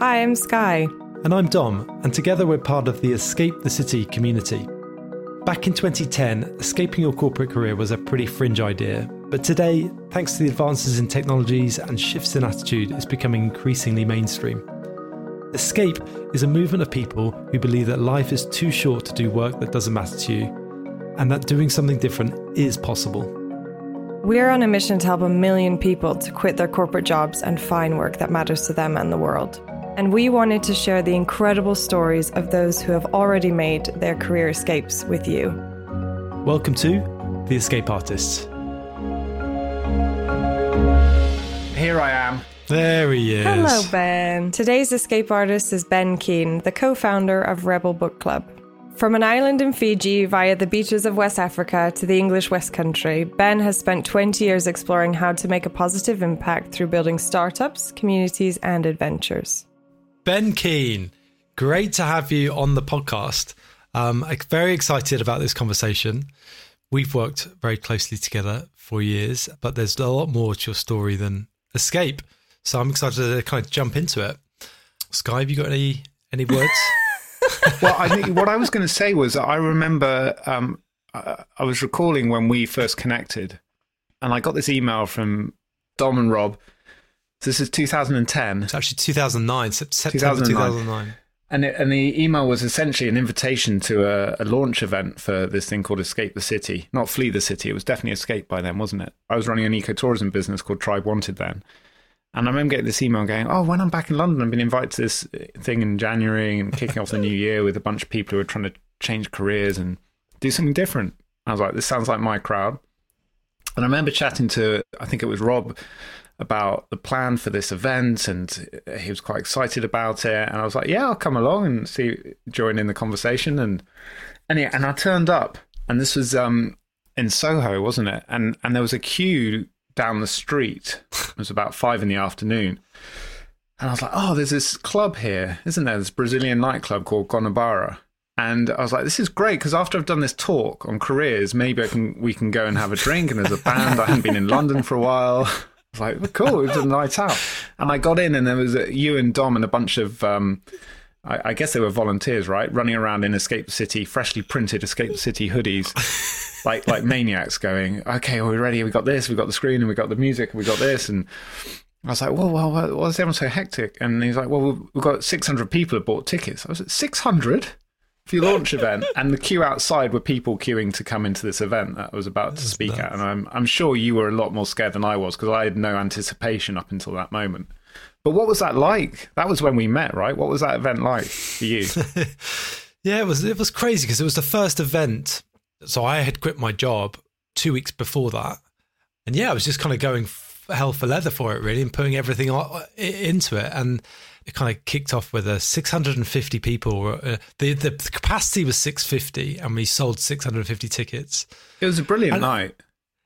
Hi, I'm Skye. And I'm Dom, and together we're part of the Escape the City community. Back in 2010, escaping your corporate career was a pretty fringe idea, but today, thanks to the advances in technologies and shifts in attitude, it's becoming increasingly mainstream. Escape is a movement of people who believe that life is too short to do work that doesn't matter to you, and that doing something different is possible. We're on a mission to help a million people to quit their corporate jobs and find work that matters to them and the world. And we wanted to share the incredible stories of those who have already made their career escapes with you. Welcome to The Escape Artists. Here I am. There he is. Hello, Ben. Today's escape artist is Ben Keene, the co founder of Rebel Book Club. From an island in Fiji via the beaches of West Africa to the English West Country, Ben has spent 20 years exploring how to make a positive impact through building startups, communities, and adventures. Ben Keene, great to have you on the podcast. Um, I'm very excited about this conversation. We've worked very closely together for years, but there's a lot more to your story than escape. So I'm excited to kind of jump into it. Skye, have you got any any words? well, I think what I was going to say was I remember um, I, I was recalling when we first connected, and I got this email from Dom and Rob this is 2010. It's actually 2009, September 2009. 2009. And, it, and the email was essentially an invitation to a, a, launch event for this thing called Escape the City. Not Flee the City, it was definitely Escape by then, wasn't it? I was running an ecotourism business called Tribe Wanted then. And I remember getting this email going, oh, when I'm back in London, I've been invited to this thing in January and kicking off the new year with a bunch of people who are trying to change careers and do something different. I was like, this sounds like my crowd. And I remember chatting to, I think it was Rob about the plan for this event and he was quite excited about it. And I was like yeah I'll come along and see join in the conversation. And and yeah and I turned up and this was um in Soho wasn't it? And and there was a queue down the street. It was about five in the afternoon. And I was like oh there's this club here isn't there? This Brazilian nightclub called Guanabara. And I was like, "This is great because after I've done this talk on careers, maybe I can we can go and have a drink." And there's a band I hadn't been in London for a while, was like, well, cool, it was a night out. And I got in, and there was a, you and Dom and a bunch of, um, I, I, guess they were volunteers, right, running around in Escape City, freshly printed Escape City hoodies, like like maniacs, going, okay, are we ready? We got this, we got the screen, and we got the music, and we got this, and. I was like, well, well, why is everyone so hectic? And he's like, well, we've got 600 people have bought tickets. I was like, 600? Your launch event, and the queue outside were people queuing to come into this event that I was about to speak at, and I'm I'm sure you were a lot more scared than I was because I had no anticipation up until that moment. But what was that like? That was when we met, right? What was that event like for you? yeah, it was it was crazy because it was the first event. So I had quit my job two weeks before that, and yeah, I was just kind of going hell for leather for it really, and putting everything into it, and it kind of kicked off with a 650 people. Uh, the the capacity was 650, and we sold 650 tickets. It was a brilliant and night.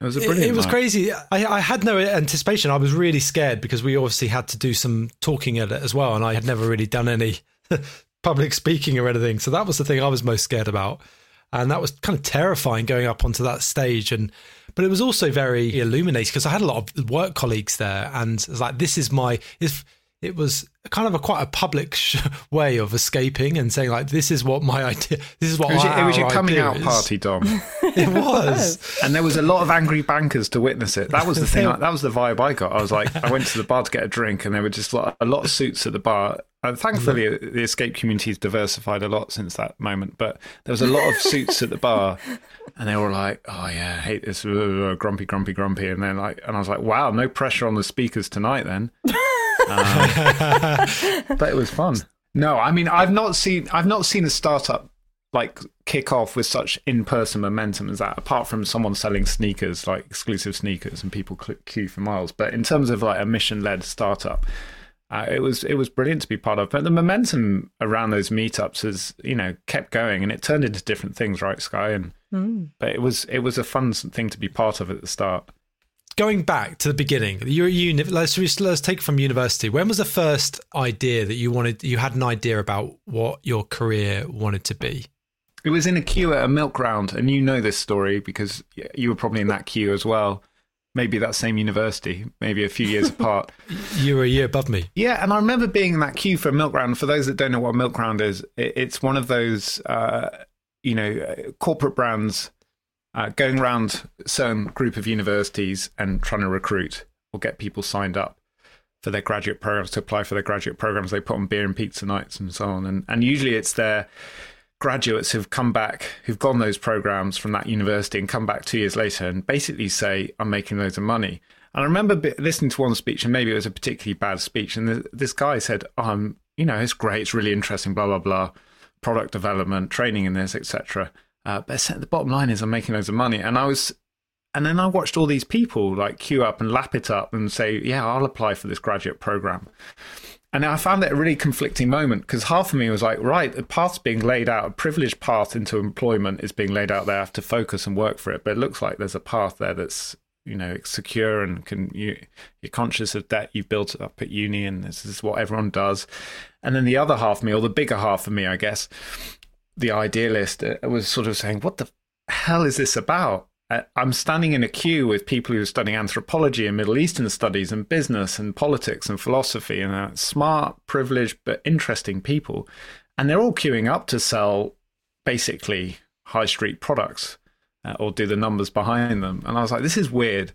It was a brilliant. It, it was night. crazy. I, I, had no anticipation. I was really scared because we obviously had to do some talking at it as well, and I had never really done any public speaking or anything. So that was the thing I was most scared about, and that was kind of terrifying going up onto that stage. And but it was also very illuminating because I had a lot of work colleagues there, and it was like, this is my if it was kind of a quite a public sh- way of escaping and saying like this is what my idea this is what it was, your, it was your coming out is. party dom. It was. And there was a lot of angry bankers to witness it. That was the thing I, that was the vibe i got. I was like i went to the bar to get a drink and there were just like, a lot of suits at the bar. And thankfully the escape community has diversified a lot since that moment but there was a lot of suits at the bar and they were like oh yeah I hate this grumpy grumpy grumpy. And then like and i was like wow no pressure on the speakers tonight then um, but it was fun. No, I mean I've not seen I've not seen a startup like kick off with such in-person momentum as that apart from someone selling sneakers like exclusive sneakers and people queue for miles but in terms of like a mission-led startup uh, it was it was brilliant to be part of but the momentum around those meetups has you know kept going and it turned into different things right Skye and mm. but it was it was a fun thing to be part of at the start going back to the beginning, you're at uni. Let's let's take from university. When was the first idea that you wanted? You had an idea about what your career wanted to be. It was in a queue at a milk round, and you know this story because you were probably in that queue as well. maybe that same university, maybe a few years apart. You were a year above me. Yeah, and I remember being in that queue for a milk round. For those that don't know what a milk round is, it, it's one of those, uh, you know, corporate brands uh, going around certain group of universities and trying to recruit or get people signed up for their graduate programs to apply for their graduate programs. They put on beer and pizza nights and so on, and and usually it's their graduates who've come back, who've gone those programs from that university and come back two years later and basically say, I'm making loads of money. And I remember listening to one speech, and maybe it was a particularly bad speech, and this guy said, oh, "I'm, you know, it's great, it's really interesting, blah blah blah, product development, training in this, etc." Uh, but the bottom line is, I'm making loads of money, and I was, and then I watched all these people like queue up and lap it up and say, "Yeah, I'll apply for this graduate program." And I found that a really conflicting moment because half of me was like, right, the path's being laid out, a privileged path into employment is being laid out there. I have to focus and work for it. But it looks like there's a path there that's, you know, secure and can you, you're conscious of debt you've built up at uni and this is what everyone does. And then the other half of me, or the bigger half of me, I guess, the idealist, uh, was sort of saying, what the hell is this about? Uh, I'm standing in a queue with people who are studying anthropology and Middle Eastern studies and business and politics and philosophy and smart, privileged, but interesting people. And they're all queuing up to sell basically high street products uh, or do the numbers behind them. And I was like, this is weird.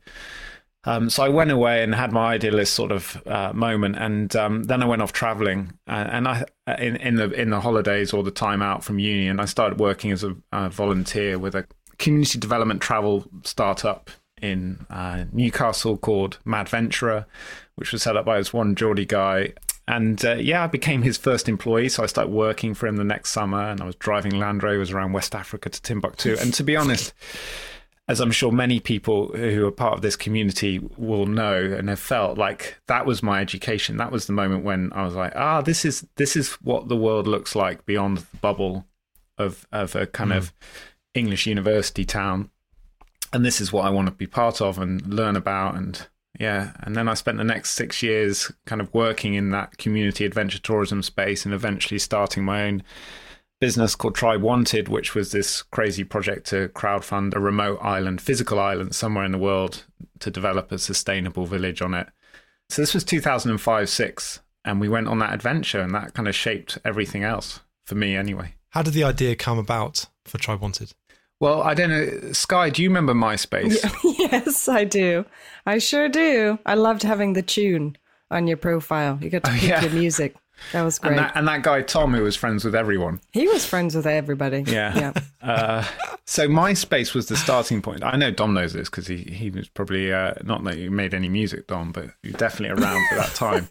Um, so I went away and had my idealist sort of uh, moment, and um, then I went off traveling. Uh, and I, in, in the in the holidays or the time out from uni, and I started working as a, a volunteer with a community development travel startup in uh, Newcastle called Madventurer, which was set up by this one Geordie guy. And uh, yeah, I became his first employee. So I started working for him the next summer and I was driving Land Rovers around West Africa to Timbuktu. And to be honest, as I'm sure many people who are part of this community will know and have felt like that was my education. That was the moment when I was like, ah, this is this is what the world looks like beyond the bubble of of a kind mm. of English university town. And this is what I want to be part of and learn about. And yeah, and then I spent the next six years kind of working in that community adventure tourism space and eventually starting my own business called Tribe Wanted, which was this crazy project to crowdfund a remote island, physical island somewhere in the world to develop a sustainable village on it. So this was 2005 6, and we went on that adventure, and that kind of shaped everything else for me anyway. How did the idea come about for Tribe Wanted? Well, I don't know. Skye, do you remember MySpace? yes, I do. I sure do. I loved having the tune on your profile. You got to oh, pick yeah. your music. That was great. And that, and that, guy Tom, who was friends with everyone, he was friends with everybody. Yeah, yeah. Uh, so MySpace was the starting point. I know Dom knows this because he he was probably uh, not that he made any music, Dom, but you're definitely around for that time.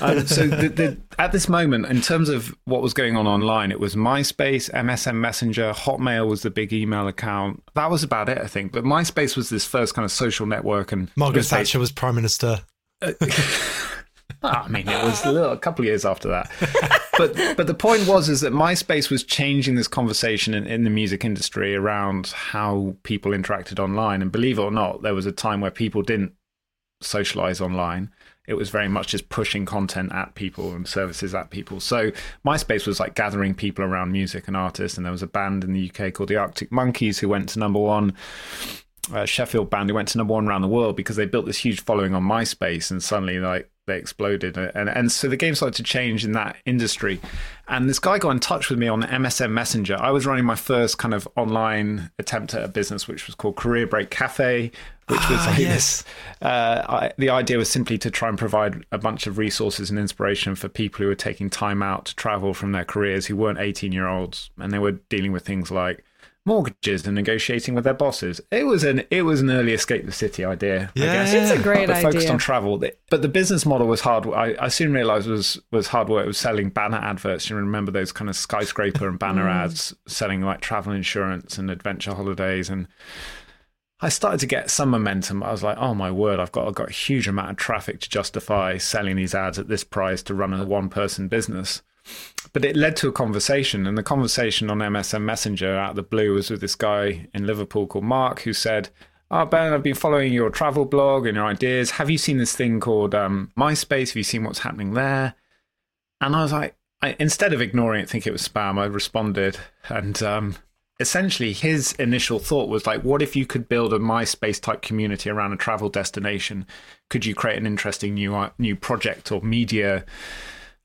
Um, so the, the, at this moment, in terms of what was going on online, it was MySpace, MSN Messenger, Hotmail was the big email account. That was about it, I think. But MySpace was this first kind of social network, and Margaret Thatcher was prime minister. Uh, I mean, it was a, little, a couple of years after that. But but the point was is that MySpace was changing this conversation in, in the music industry around how people interacted online. And believe it or not, there was a time where people didn't socialize online. It was very much just pushing content at people and services at people. So MySpace was like gathering people around music and artists. And there was a band in the UK called the Arctic Monkeys who went to number one. Uh, Sheffield band who went to number one around the world because they built this huge following on MySpace, and suddenly like they exploded. And, and so the game started to change in that industry. And this guy got in touch with me on MSN Messenger. I was running my first kind of online attempt at a business, which was called Career Break Cafe, which was ah, like yes. Uh, I, the idea was simply to try and provide a bunch of resources and inspiration for people who were taking time out to travel from their careers who weren't 18 year olds and they were dealing with things like mortgages and negotiating with their bosses. It was an it was an early escape the city idea. Yeah, I guess. it's a great but idea. Focused on travel, but the business model was hard. I, I soon realised was was hard work. It was selling banner adverts. You remember those kind of skyscraper and banner mm. ads selling like travel insurance and adventure holidays and. I started to get some momentum. I was like, "Oh my word! I've got I've got a huge amount of traffic to justify selling these ads at this price to run a one-person business." But it led to a conversation, and the conversation on MSN Messenger out of the blue was with this guy in Liverpool called Mark, who said, "Oh Ben, I've been following your travel blog and your ideas. Have you seen this thing called um, MySpace? Have you seen what's happening there?" And I was like, I, instead of ignoring it, think it was spam, I responded, and um, essentially his initial thought was like, what if you could build a MySpace type community around a travel destination? Could you create an interesting new uh, new project or media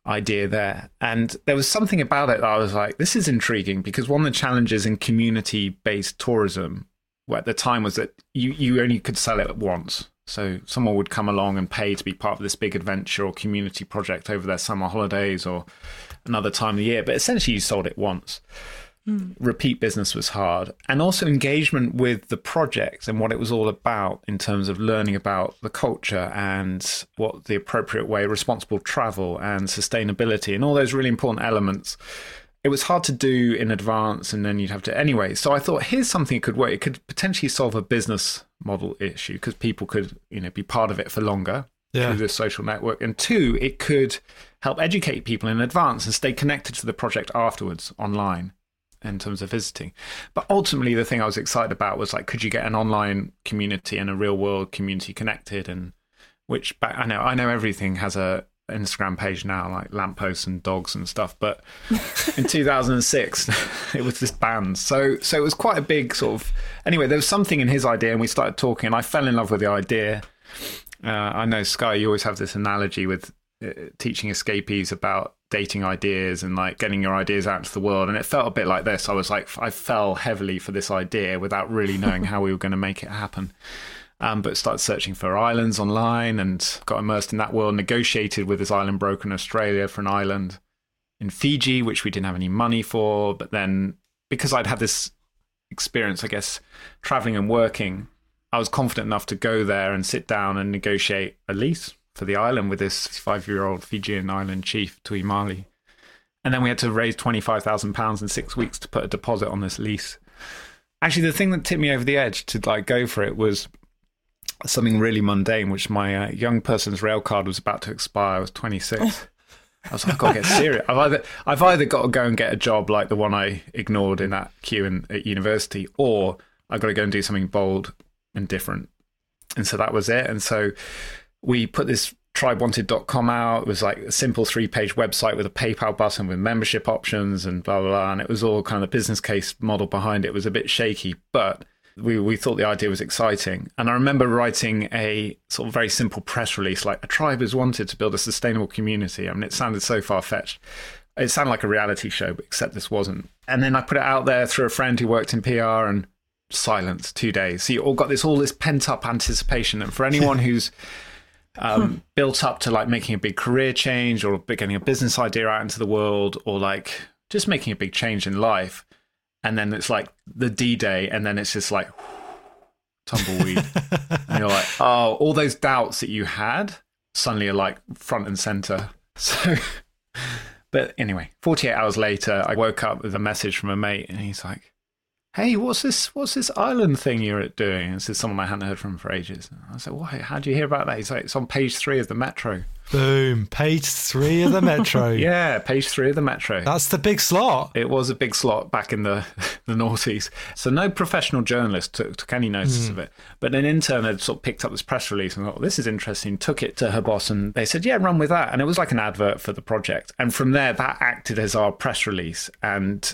idea there? And there was something about it that I was like, this is intriguing because one of the challenges in community based tourism at the time was that you, you only could sell it once. So someone would come along and pay to be part of this big adventure or community project over their summer holidays or another time of the year. But essentially, you sold it once. Mm. Repeat business was hard. And also engagement with the project and what it was all about in terms of learning about the culture and what the appropriate way, responsible travel and sustainability and all those really important elements it was hard to do in advance and then you'd have to anyway so i thought here's something that could work it could potentially solve a business model issue because people could you know be part of it for longer yeah. through this social network and two it could help educate people in advance and stay connected to the project afterwards online in terms of visiting but ultimately the thing i was excited about was like could you get an online community and a real world community connected and which back, i know i know everything has a Instagram page now, like lampposts and dogs and stuff. But in 2006, it was this band. So, so it was quite a big sort of. Anyway, there was something in his idea, and we started talking, and I fell in love with the idea. Uh, I know Skye, you always have this analogy with uh, teaching escapees about dating ideas and like getting your ideas out into the world, and it felt a bit like this. I was like, I fell heavily for this idea without really knowing how we were going to make it happen um, but started searching for islands online and got immersed in that world. Negotiated with this island broker in Australia for an island in Fiji, which we didn't have any money for. But then, because I'd had this experience, I guess, traveling and working, I was confident enough to go there and sit down and negotiate a lease for the island with this five year old Fijian island chief, Tuimali. And then we had to raise £25,000 in six weeks to put a deposit on this lease. Actually, the thing that tipped me over the edge to like go for it was something really mundane, which my uh, young person's rail card was about to expire. I was 26. I was like, I've got to get serious. I've either, I've either got to go and get a job like the one I ignored in that queue in, at university, or I've got to go and do something bold and different. And so that was it. And so we put this tribewanted.com out. It was like a simple three page website with a PayPal button with membership options and blah, blah, blah. And it was all kind of the business case model behind it. it was a bit shaky, but we, we thought the idea was exciting. And I remember writing a sort of very simple press release like, a tribe has wanted to build a sustainable community. I mean, it sounded so far fetched. It sounded like a reality show, except this wasn't. And then I put it out there through a friend who worked in PR and silence two days. So you all got this all this pent up anticipation. And for anyone who's um, built up to like making a big career change or getting a business idea out into the world or like just making a big change in life, and then it's like the D Day, and then it's just like tumbleweed, and you're like, oh, all those doubts that you had suddenly are like front and center. So, but anyway, 48 hours later, I woke up with a message from a mate, and he's like, hey, what's this? What's this island thing you're doing? And this is someone I hadn't heard from for ages. And I said, why? How do you hear about that? He's like, it's on page three of the Metro. Boom, page three of the Metro. yeah, page three of the Metro. That's the big slot. It was a big slot back in the the noughties. So no professional journalist took, took any notice mm. of it. But an intern had sort of picked up this press release and thought, this is interesting. Took it to her boss, and they said, yeah, run with that. And it was like an advert for the project. And from there, that acted as our press release. And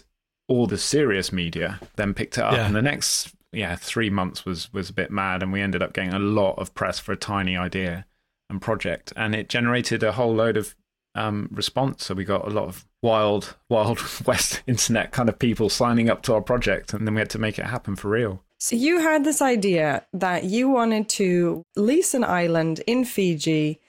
all the serious media then picked it up. Yeah. And the next yeah three months was was a bit mad, and we ended up getting a lot of press for a tiny idea and project, and it generated a whole load of um, response. So we got a lot of wild, wild west internet kind of people signing up to our project, and then we had to make it happen for real. So you had this idea that you wanted to lease an island in Fiji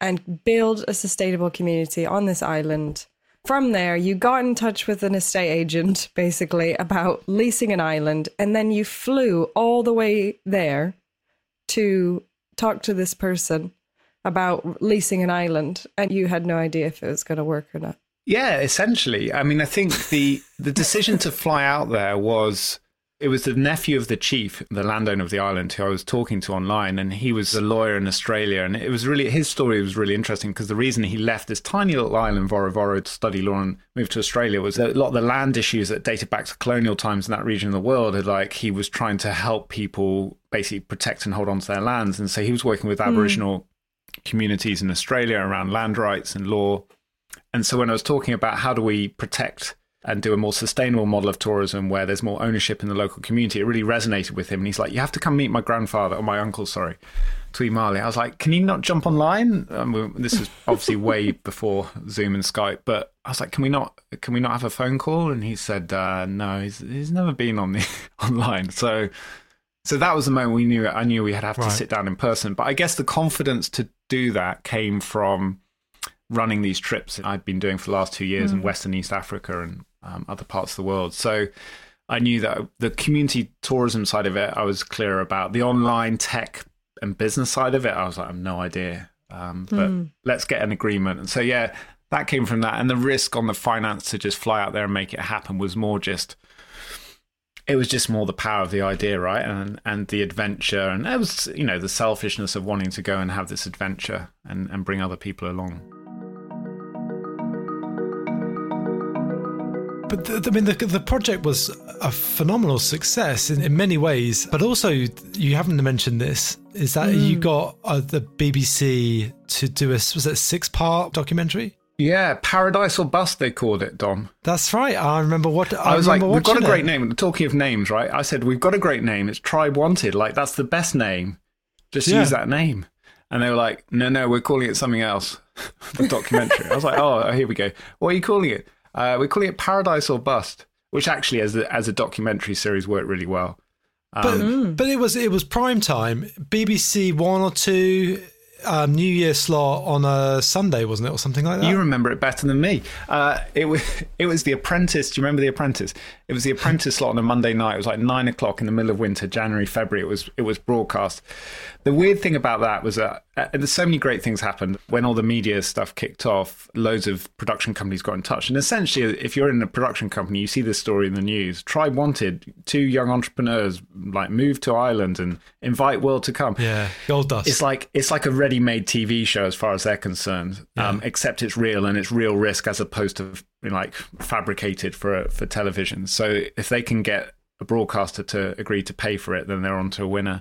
and build a sustainable community on this island from there, you got in touch with an estate agent basically about leasing an island, and then you flew all the way there to talk to this person about leasing an island, and you had no idea if it was going to work or not. Yeah, essentially. I mean, I think the the decision to fly out there was it was the nephew of the chief, the landowner of the island, who I was talking to online, and he was a lawyer in Australia. And it was really his story was really interesting because the reason he left this tiny little island, Vorovoro, to study law and move to Australia was that a lot of the land issues that dated back to colonial times in that region of the world had like he was trying to help people basically protect and hold on to their lands, and so he was working with mm. Aboriginal communities in Australia around land rights and law. And so when I was talking about how do we protect and do a more sustainable model of tourism where there's more ownership in the local community. It really resonated with him. And he's like, You have to come meet my grandfather, or my uncle, sorry, Tui Mali. I was like, Can you not jump online? Um, this was obviously way before Zoom and Skype, but I was like, Can we not can we not have a phone call? And he said, uh, No, he's, he's never been on the online. So so that was the moment we knew I knew we had to have right. to sit down in person. But I guess the confidence to do that came from running these trips I'd been doing for the last two years mm. in Western East Africa and um, other parts of the world. So I knew that the community tourism side of it, I was clear about. The online tech and business side of it, I was like, I have no idea. Um, but mm. let's get an agreement. And so, yeah, that came from that. And the risk on the finance to just fly out there and make it happen was more just, it was just more the power of the idea, right? And and the adventure. And it was, you know, the selfishness of wanting to go and have this adventure and, and bring other people along. But the, I mean, the, the project was a phenomenal success in, in many ways. But also, you haven't mentioned this is that mm. you got uh, the BBC to do a was it six part documentary? Yeah, Paradise or Bust, they called it, Dom. That's right. I remember what I, I was like. We've got a great it. name. Talking of names, right? I said we've got a great name. It's Tribe Wanted. Like that's the best name. Just yeah. use that name. And they were like, no, no, we're calling it something else. the documentary. I was like, oh, here we go. What are you calling it? Uh, we're calling it Paradise or Bust, which actually, as a, as a documentary series, worked really well. Um, but mm. but it was it was prime time. BBC one or two um, New Year slot on a Sunday, wasn't it, or something like that? You remember it better than me. Uh, it was it was The Apprentice. Do you remember The Apprentice? It was The Apprentice slot on a Monday night. It was like nine o'clock in the middle of winter, January, February. It was it was broadcast. The weird thing about that was that uh, there's so many great things happened when all the media stuff kicked off. Loads of production companies got in touch, and essentially, if you're in a production company, you see this story in the news. Tribe wanted two young entrepreneurs like move to Ireland and invite world to come. Yeah, gold dust. It's like it's like a ready-made TV show as far as they're concerned, yeah. um, except it's real and it's real risk as opposed to like fabricated for for television. So if they can get a broadcaster to agree to pay for it, then they're on to a winner.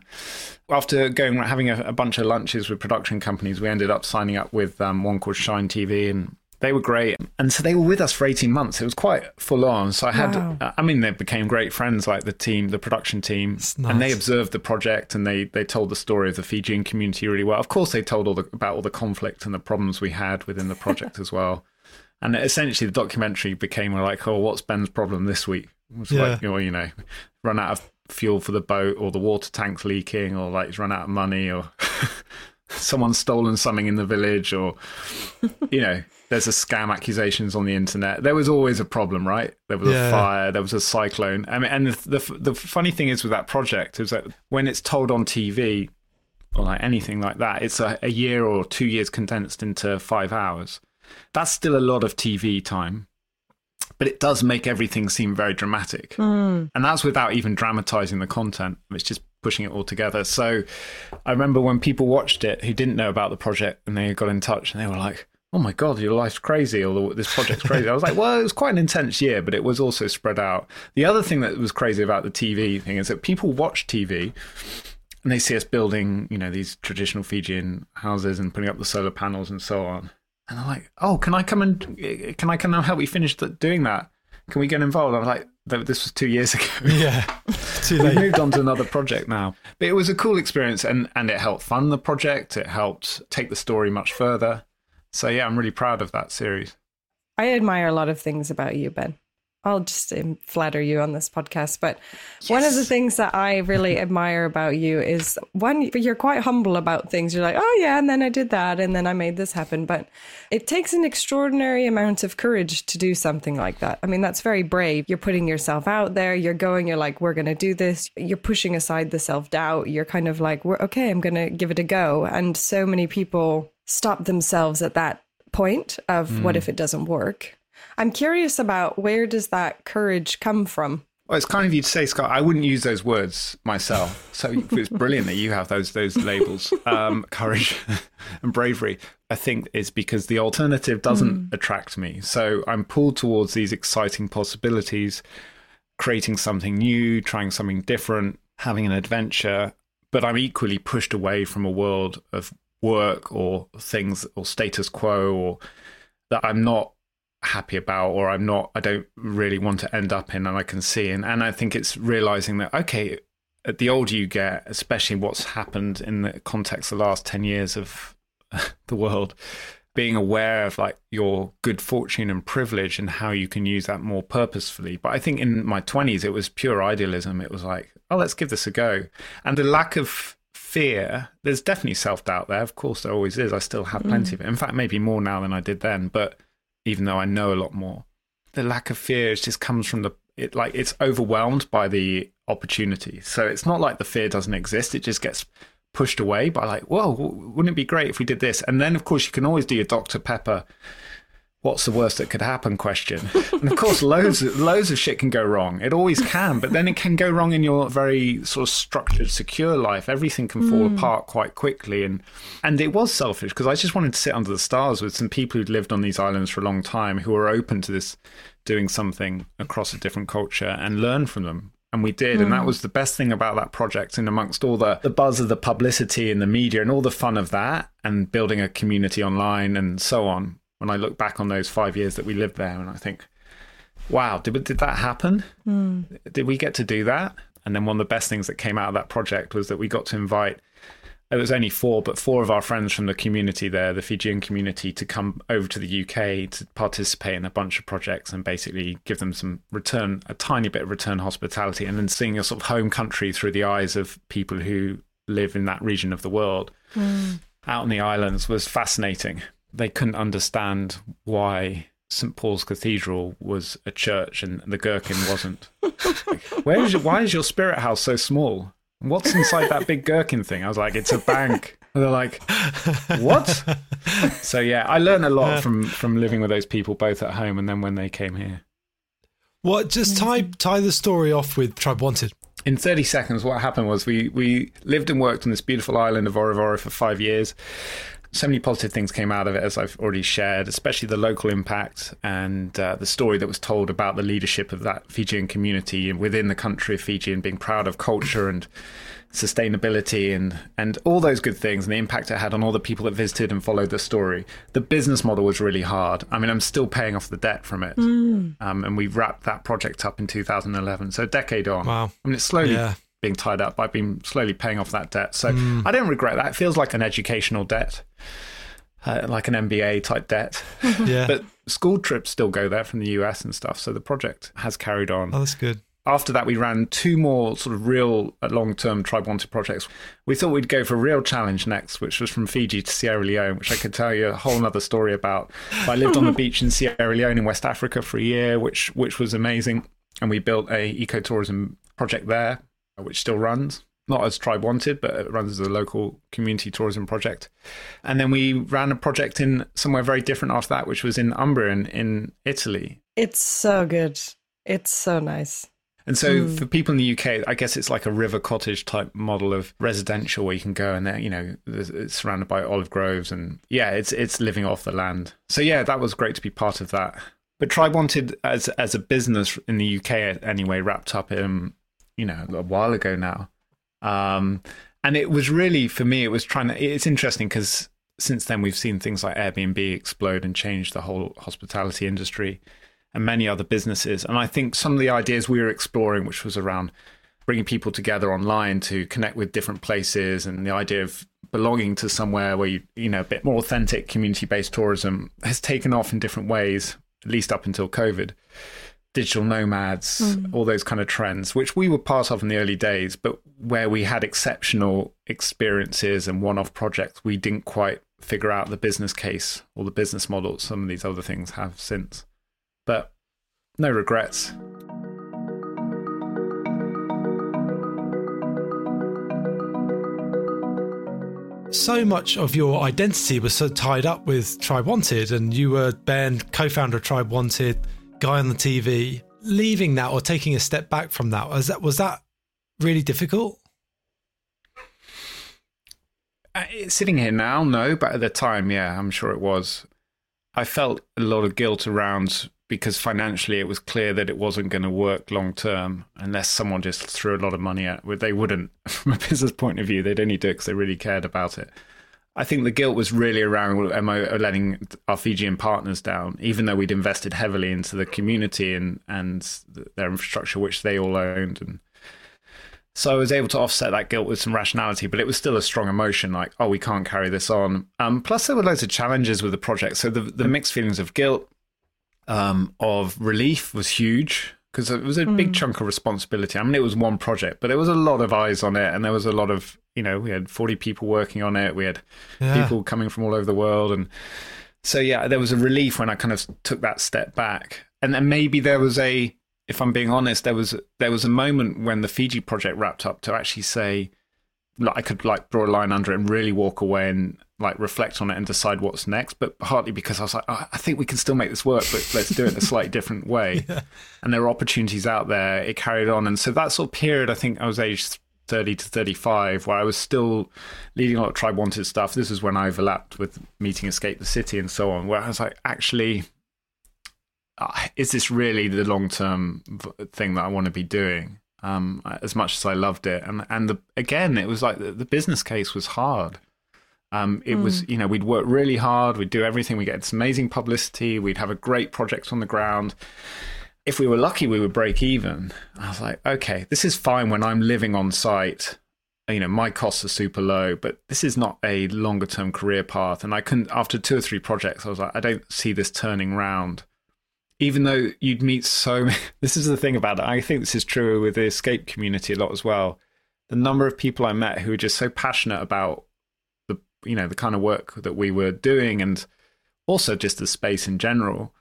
After going having a, a bunch of lunches with production companies, we ended up signing up with um, one called Shine TV, and they were great. And so they were with us for 18 months. It was quite full on. So I had, wow. I mean, they became great friends, like the team, the production team, nice. and they observed the project and they, they told the story of the Fijian community really well. Of course, they told all the, about all the conflict and the problems we had within the project as well. And essentially, the documentary became like, oh, what's Ben's problem this week? It was yeah. like, you know, you know, run out of fuel for the boat, or the water tank's leaking, or like he's run out of money, or someone's stolen something in the village, or you know, there's a scam accusations on the internet. There was always a problem, right? There was yeah. a fire, there was a cyclone. I mean, and the, the the funny thing is with that project is that when it's told on TV or like anything like that, it's a, a year or two years condensed into five hours. That's still a lot of TV time, but it does make everything seem very dramatic. Mm. And that's without even dramatizing the content. It's just pushing it all together. So I remember when people watched it who didn't know about the project and they got in touch and they were like, oh my god your life's crazy or this project's crazy i was like well it was quite an intense year but it was also spread out the other thing that was crazy about the tv thing is that people watch tv and they see us building you know these traditional fijian houses and putting up the solar panels and so on and I'm like, oh, can I come and can I come and help you finish doing that? Can we get involved? I was like, this was two years ago. Yeah, too late. we moved on to another project now. But it was a cool experience, and and it helped fund the project. It helped take the story much further. So yeah, I'm really proud of that series. I admire a lot of things about you, Ben. I'll just um, flatter you on this podcast. But yes. one of the things that I really admire about you is one, you're quite humble about things. You're like, oh, yeah, and then I did that, and then I made this happen. But it takes an extraordinary amount of courage to do something like that. I mean, that's very brave. You're putting yourself out there, you're going, you're like, we're going to do this. You're pushing aside the self doubt. You're kind of like, we're okay, I'm going to give it a go. And so many people stop themselves at that point of mm. what if it doesn't work I'm curious about where does that courage come from? Well, it's kind of you to say, Scott. I wouldn't use those words myself. So it's brilliant that you have those those labels, um, courage and bravery. I think is because the alternative doesn't mm. attract me. So I'm pulled towards these exciting possibilities, creating something new, trying something different, having an adventure. But I'm equally pushed away from a world of work or things or status quo or that I'm not happy about or I'm not I don't really want to end up in and I can see. And, and I think it's realizing that okay the older you get especially what's happened in the context of the last 10 years of the world being aware of like your good fortune and privilege and how you can use that more purposefully. But I think in my 20s it was pure idealism. It was like oh let's give this a go. And the lack of fear there's definitely self-doubt there. Of course there always is. I still have plenty mm. of it. In fact maybe more now than I did then. But even though I know a lot more. The lack of fear just comes from the it like it's overwhelmed by the opportunity. So it's not like the fear doesn't exist; it just gets pushed away by like, whoa, wouldn't it be great if we did this? And then of course you can always do your Dr Pepper what's the worst that could happen question. And of course, loads of, loads of shit can go wrong. It always can, but then it can go wrong in your very sort of structured, secure life. Everything can fall mm. apart quite quickly, and and it was selfish because I just wanted to sit under the stars with some people who'd lived on these islands for a long time who were open to this doing something across a different culture and learn from them. And we did. Mm. And that hmm. was the best thing about that project. And amongst all the, the buzz of the publicity and the media and all the fun of that and building a community online and so on, when I look back on those five years that we lived there, and I think, wow, did did that happen? Mm. Did we get to do that? And then one of the best things that came out of that project was that we got to invite. It was only four, but four of our friends from the community there, the Fijian community, to come over to the UK to participate in a bunch of projects and basically give them some return, a tiny bit of return hospitality, and then seeing your sort of home country through the eyes of people who live in that region of the world. Mm. Out in the islands was fascinating they couldn't understand why St Paul's Cathedral was a church and the Gherkin wasn't. Where is your, why is your spirit house so small? What's inside that big Gherkin thing? I was like, it's a bank. And they're like, what? so yeah, I learned a lot from from living with those people both at home and then when they came here. What? Just mm-hmm. tie tie the story off with Tribe Wanted. In 30 seconds, what happened was we we lived and worked on this beautiful island of Vorovoro for five years so many positive things came out of it, as I've already shared, especially the local impact and uh, the story that was told about the leadership of that Fijian community within the country of Fiji and being proud of culture and sustainability and and all those good things and the impact it had on all the people that visited and followed the story. The business model was really hard. I mean, I'm still paying off the debt from it, mm. um, and we wrapped that project up in 2011, so a decade on. Wow! I mean, it's slowly yeah. Being tied up. I've been slowly paying off that debt, so mm. I don't regret that. It feels like an educational debt uh, like an MBA type debt. yeah. But school trips still go there from the US and stuff. So the project has carried on. Oh, that's good. After that, we ran two more sort of real uh, long term Tribe Wanted projects. We thought we'd go for a real challenge next, which was from Fiji to Sierra Leone, which I could tell you a whole other story about. I lived on the beach in Sierra Leone in West Africa for a year, which which was amazing. And we built a ecotourism project there, which still runs not as Tribe Wanted, but it runs as a local community tourism project. And then we ran a project in somewhere very different after that, which was in Umbria in, in Italy. It's so good. It's so nice. And so mm. for people in the UK, I guess it's like a river cottage type model of residential where you can go and there, you know, it's surrounded by olive groves and yeah, it's it's living off the land. So yeah, that was great to be part of that. But Tribe Wanted as as a business in the UK anyway wrapped up in you know a while ago now. Um, and it was really for me, it was trying to. It's interesting because since then we've seen things like Airbnb explode and change the whole hospitality industry and many other businesses. And I think some of the ideas we were exploring, which was around bringing people together online to connect with different places and the idea of belonging to somewhere where you you know a bit more authentic community based tourism has taken off in different ways at least up until covid digital nomads, mm. all those kind of trends, which we were part of in the early days, but where we had exceptional experiences and one off projects, we didn't quite figure out the business case or the business model some of these other things have since. But no regrets. so much of your identity was so tied up with Tribe Wanted, and you were Ben, co-founder of Tribe Wanted, guy on the TV, leaving that or taking a step back from that was that was that really difficult? Uh, sitting here now, no, but at the time, yeah, I'm sure it was. I felt a lot of guilt around because financially it was clear that it wasn't going to work long term unless someone just threw a lot of money at it. They wouldn't, from a business point of view, they'd only do it because they really cared about it. I think the guilt was really around MO letting our Fijian partners down, even though we'd invested heavily into the community and and their infrastructure, which they all owned. And so I was able to offset that guilt with some rationality, but it was still a strong emotion, like, oh, we can't carry this on. Um, plus, there were loads of challenges with the project. So the the mixed feelings of guilt, um, of relief was huge because it was a big mm. chunk of responsibility. I mean, it was one project, but there was a lot of eyes on it, and there was a lot of you know, we had 40 people working on it. We had yeah. people coming from all over the world. And so, yeah, there was a relief when I kind of took that step back. And then maybe there was a, if I'm being honest, there was, there was a moment when the Fiji project wrapped up to actually say, like, I could like draw a line under it and really walk away and like reflect on it and decide what's next. But partly because I was like, oh, I think we can still make this work, but let's do it in a slightly different way. yeah. And there were opportunities out there. It carried on. And so that sort of period, I think I was aged 30 to 35 where I was still leading a lot of tribe wanted stuff. This is when I overlapped with meeting Escape the City and so on, where I was like, actually, uh, is this really the long term thing that I want to be doing? Um, as much as I loved it, and and the, again, it was like the, the business case was hard. Um, it mm. was, you know, we'd work really hard, we'd do everything, we get this amazing publicity, we'd have a great project on the ground, if we were lucky, we would break even. I was like, okay, this is fine when I'm living on site. You know, my costs are super low, but this is not a longer term career path. And I couldn't, after two or three projects, I was like, I don't see this turning round. Even though you'd meet so this is the thing about it. I think this is true with the escape community a lot as well. The number of people I met who were just so passionate about the, you know, the kind of work that we were doing and also just the space in general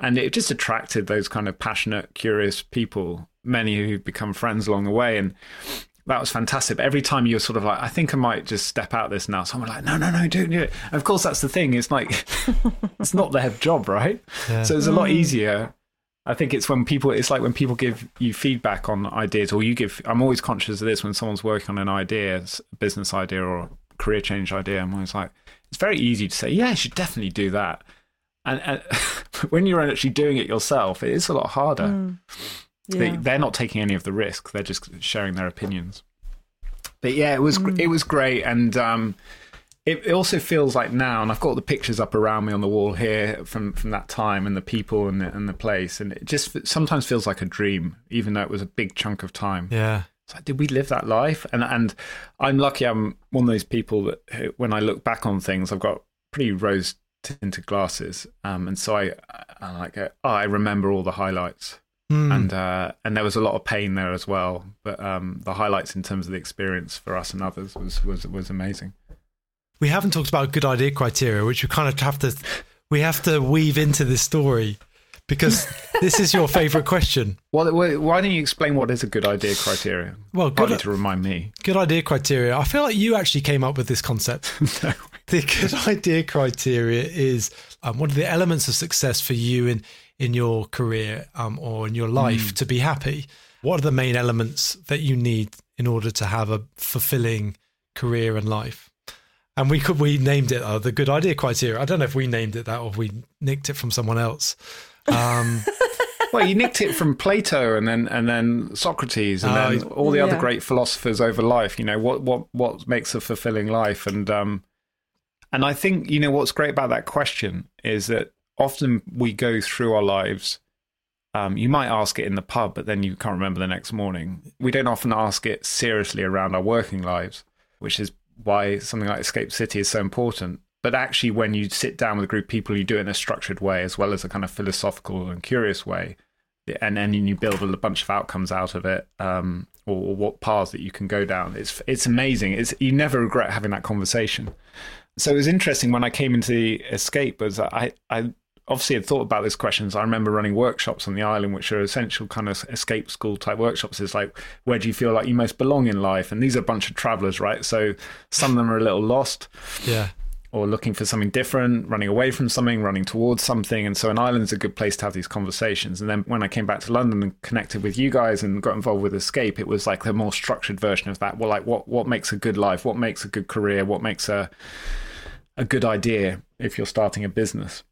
and it just attracted those kind of passionate, curious people, many who've become friends along the way. And that was fantastic. But every time you're sort of like, I think I might just step out this now. Someone like, no, no, no, don't do it. And of course, that's the thing. It's like, it's not their job, right? Yeah. So it's a lot mm. easier. I think it's when people, it's like when people give you feedback on ideas, or you give, I'm always conscious of this when someone's working on an idea, a business idea or career change idea. I'm always like, it's very easy to say, yeah, you should definitely do that. And, and when you're actually doing it yourself, it is a lot harder. Mm. Yeah. They, are not taking any of the risk; they're just sharing their opinions. But yeah, it was mm. it was great, and um, it, it, also feels like now, and I've got the pictures up around me on the wall here from from that time, and the people and the, and the place, and it just sometimes feels like a dream, even though it was a big chunk of time. Yeah. It's like, did we live that life? And and I'm lucky. I'm one of those people that when I look back on things, I've got pretty rose tinted glasses, um, and so I, I like, oh, I remember all the highlights, mm. and uh, and there was a lot of pain there as well. But um, the highlights in terms of the experience for us and others was was was amazing. We haven't talked about good idea criteria, which we kind of have to we have to weave into this story because this is your favorite question. Well, why don't you explain what is a good idea criteria? Well, good to remind me. Good idea criteria. I feel like you actually came up with this concept. no. The good idea criteria is um, what are the elements of success for you in in your career um, or in your life mm. to be happy? What are the main elements that you need in order to have a fulfilling career and life? And we could we named it uh, the good idea criteria. I don't know if we named it that or we nicked it from someone else. Um, well, you nicked it from Plato and then and then Socrates and uh, then all the yeah. other great philosophers over life. You know what what what makes a fulfilling life, and um, and I think you know what's great about that question is that often we go through our lives. Um, you might ask it in the pub, but then you can't remember the next morning. We don't often ask it seriously around our working lives, which is why something like Escape City is so important. But actually, when you sit down with a group of people, you do it in a structured way as well as a kind of philosophical and curious way. And then you build a bunch of outcomes out of it, um, or, or, what paths that you can go down. It's it's amazing. It's you never regret having that conversation. So it was interesting when I came into the escape. Was I I obviously had thought about these questions. I remember running workshops on the island, which are essential kind of escape school type workshops. Is like, where do you feel like you most belong in life? And these are a bunch of travelers, right? So some of them are a little lost. Yeah or looking for something different, running away from something, running towards something. And so an island is a good place to have these conversations. And then when I came back to London and connected with you guys and got involved with Escape, it was like the more structured version of that. Well, like what what makes a good life? What makes a good career? What makes a a good idea if you're starting a business?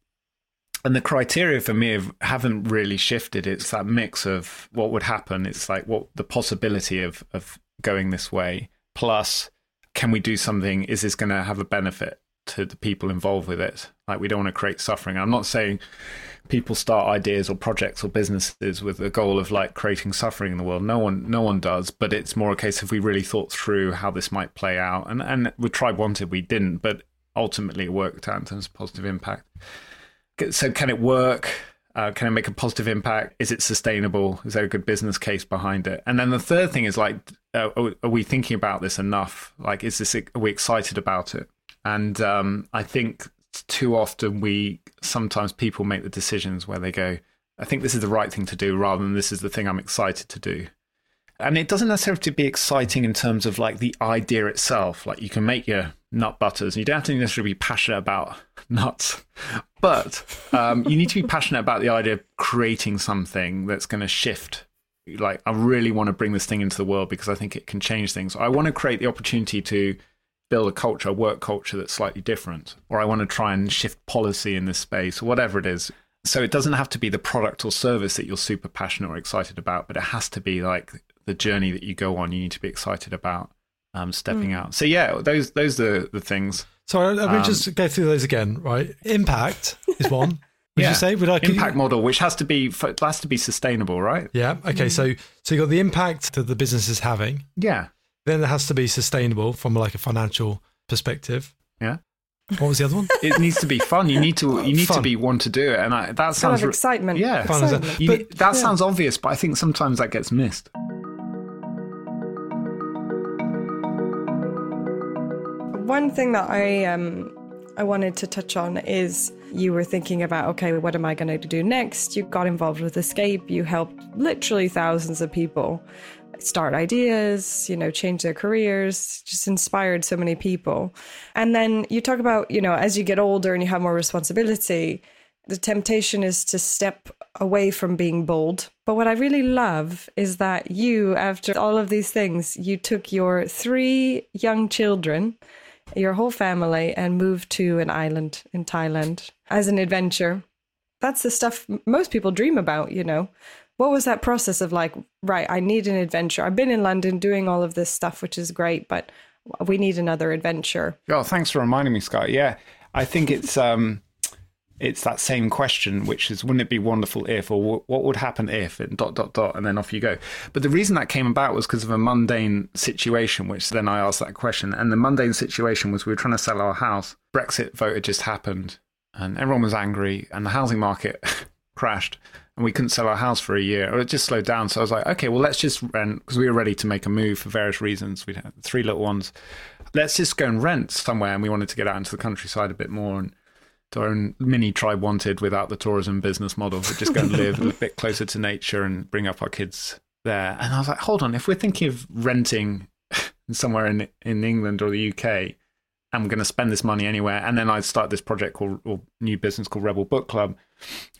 And the criteria for me have, haven't really shifted. It's that mix of what would happen. It's like what the possibility of of going this way plus can we do something? Is this going to have a benefit? to the people involved with it. Like we don't want to create suffering. I'm not saying people start ideas or projects or businesses with the goal of like creating suffering in the world. No one, no one does. But it's more a case of we really thought through how this might play out. And and with Tribe Wanted, we didn't, but ultimately it worked out in terms of positive impact. So can it work? Uh, can it make a positive impact? Is it sustainable? Is there a good business case behind it? And then the third thing is like, uh, are we thinking about this enough? Like, is this are we excited about it? And um, I think too often we sometimes people make the decisions where they go, I think this is the right thing to do rather than this is the thing I'm excited to do. And it doesn't necessarily have to be exciting in terms of like the idea itself. Like you can make your nut butters. and You don't have to necessarily be passionate about nuts, but um, you need to be passionate about the idea of creating something that's going to shift. Like I really want to bring this thing into the world because I think it can change things. I want to create the opportunity to build a culture, a work culture that's slightly different, or I want to try and shift policy in this space, or whatever it is. So it doesn't have to be the product or service that you're super passionate or excited about, but it has to be like the journey that you go on. You need to be excited about um, stepping mm. out. So yeah, those those are the things. So let me um, just go through those again. Right, impact is one. Would yeah. you say? Would I impact model, which has to be has to be sustainable, right? Yeah. Okay. Mm. So so you got the impact that the business is having. Yeah. Then it has to be sustainable from like a financial perspective. Yeah. What was the other one? it needs to be fun. You need to you need fun. to be one to do it, and I, that sounds kind of excitement. Yeah, excitement. You, but, that yeah. sounds obvious, but I think sometimes that gets missed. One thing that I um I wanted to touch on is you were thinking about okay, what am I going to do next? You got involved with Escape. You helped literally thousands of people start ideas, you know, change their careers, just inspired so many people. And then you talk about, you know, as you get older and you have more responsibility, the temptation is to step away from being bold. But what I really love is that you, after all of these things, you took your three young children, your whole family, and move to an island in Thailand as an adventure. That's the stuff most people dream about, you know. What was that process of like right i need an adventure. I've been in london doing all of this stuff which is great but we need another adventure. Oh thanks for reminding me scott. Yeah i think it's um it's that same question which is wouldn't it be wonderful if or what would happen if and dot dot dot and then off you go but the reason that came about was because of a mundane situation which then i asked that question and the mundane situation was we were trying to sell our house brexit vote had just happened and everyone was angry and the housing market crashed and we couldn't sell our house for a year, or it just slowed down. So I was like, okay, well, let's just rent because we were ready to make a move for various reasons. We had three little ones. Let's just go and rent somewhere, and we wanted to get out into the countryside a bit more and to our own mini tribe wanted without the tourism business model. But just go and live a bit closer to nature and bring up our kids there. And I was like, hold on, if we're thinking of renting somewhere in in England or the UK, I'm going to spend this money anywhere. And then I started this project called, or new business called Rebel Book Club.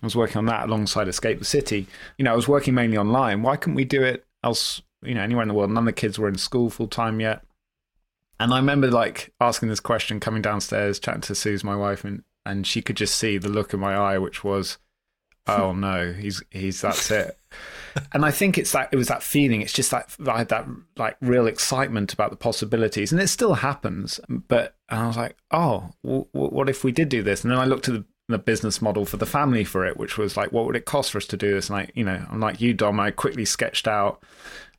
I was working on that alongside Escape the City. You know, I was working mainly online. Why couldn't we do it else, you know, anywhere in the world? None of the kids were in school full time yet. And I remember like asking this question, coming downstairs, chatting to Suze, my wife, and, and she could just see the look in my eye, which was, oh no, he's, he's, that's it and I think it's that it was that feeling. It's just that I had that like real excitement about the possibilities, and it still happens. But I was like, oh, w- w- what if we did do this? And then I looked at the, the, business model for the family for it, which was like, what would it cost for us to do this? And I, you know, I'm like you, Dom. I quickly sketched out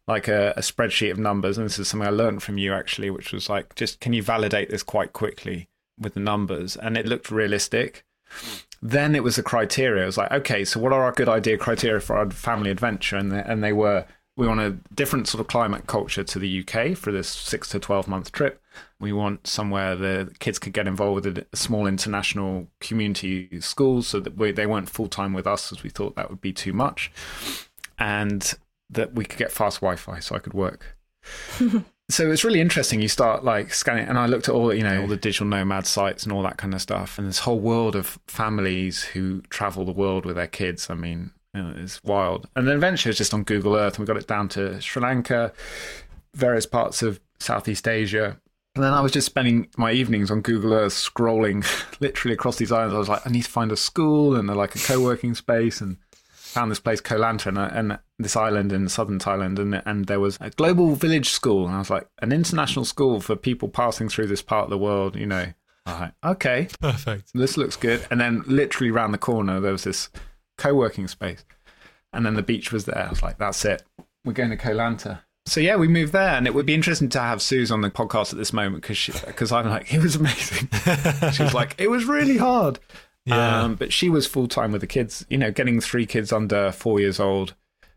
like a, a spreadsheet of numbers, and this is something I learned from you actually, which was like, just can you validate this quite quickly with the numbers? And it looked realistic then it was a criteria. It was like, okay, so what are our good idea criteria for our family adventure? And they, and they were we want a different sort of climate culture to the UK for this six to twelve month trip. We want somewhere the kids could get involved with a small international community schools, so that we, they weren't full time with us, as we thought that would be too much, and that we could get fast Wi-Fi, so I could work. so it's really interesting. You start like scanning, and I looked at all you know all the digital nomad sites and all that kind of stuff, and this whole world of families who travel the world with their kids. I mean, you know, it's wild. And then eventually, it's just on Google Earth, and we got it down to Sri Lanka, various parts of Southeast Asia. And then I was just spending my evenings on Google Earth scrolling literally across these islands. I was like, I need to find a school and like a co-working space and found this place Koh Lanta and, and this island in southern Thailand, and and there was a global village school, and I was like, an international school for people passing through this part of the world, you know. All right. Okay. Perfect. This looks good. And then literally round the corner, there was this co working space. And then the beach was there. I was like, that's it. We're going to Koh Lanta. So yeah, we moved there, and it would be interesting to have Suze on the podcast at this moment because because I'm like, it was amazing. she was like, it was really hard. Yeah. Um, but she was full time with the kids. You know, getting three kids under four years old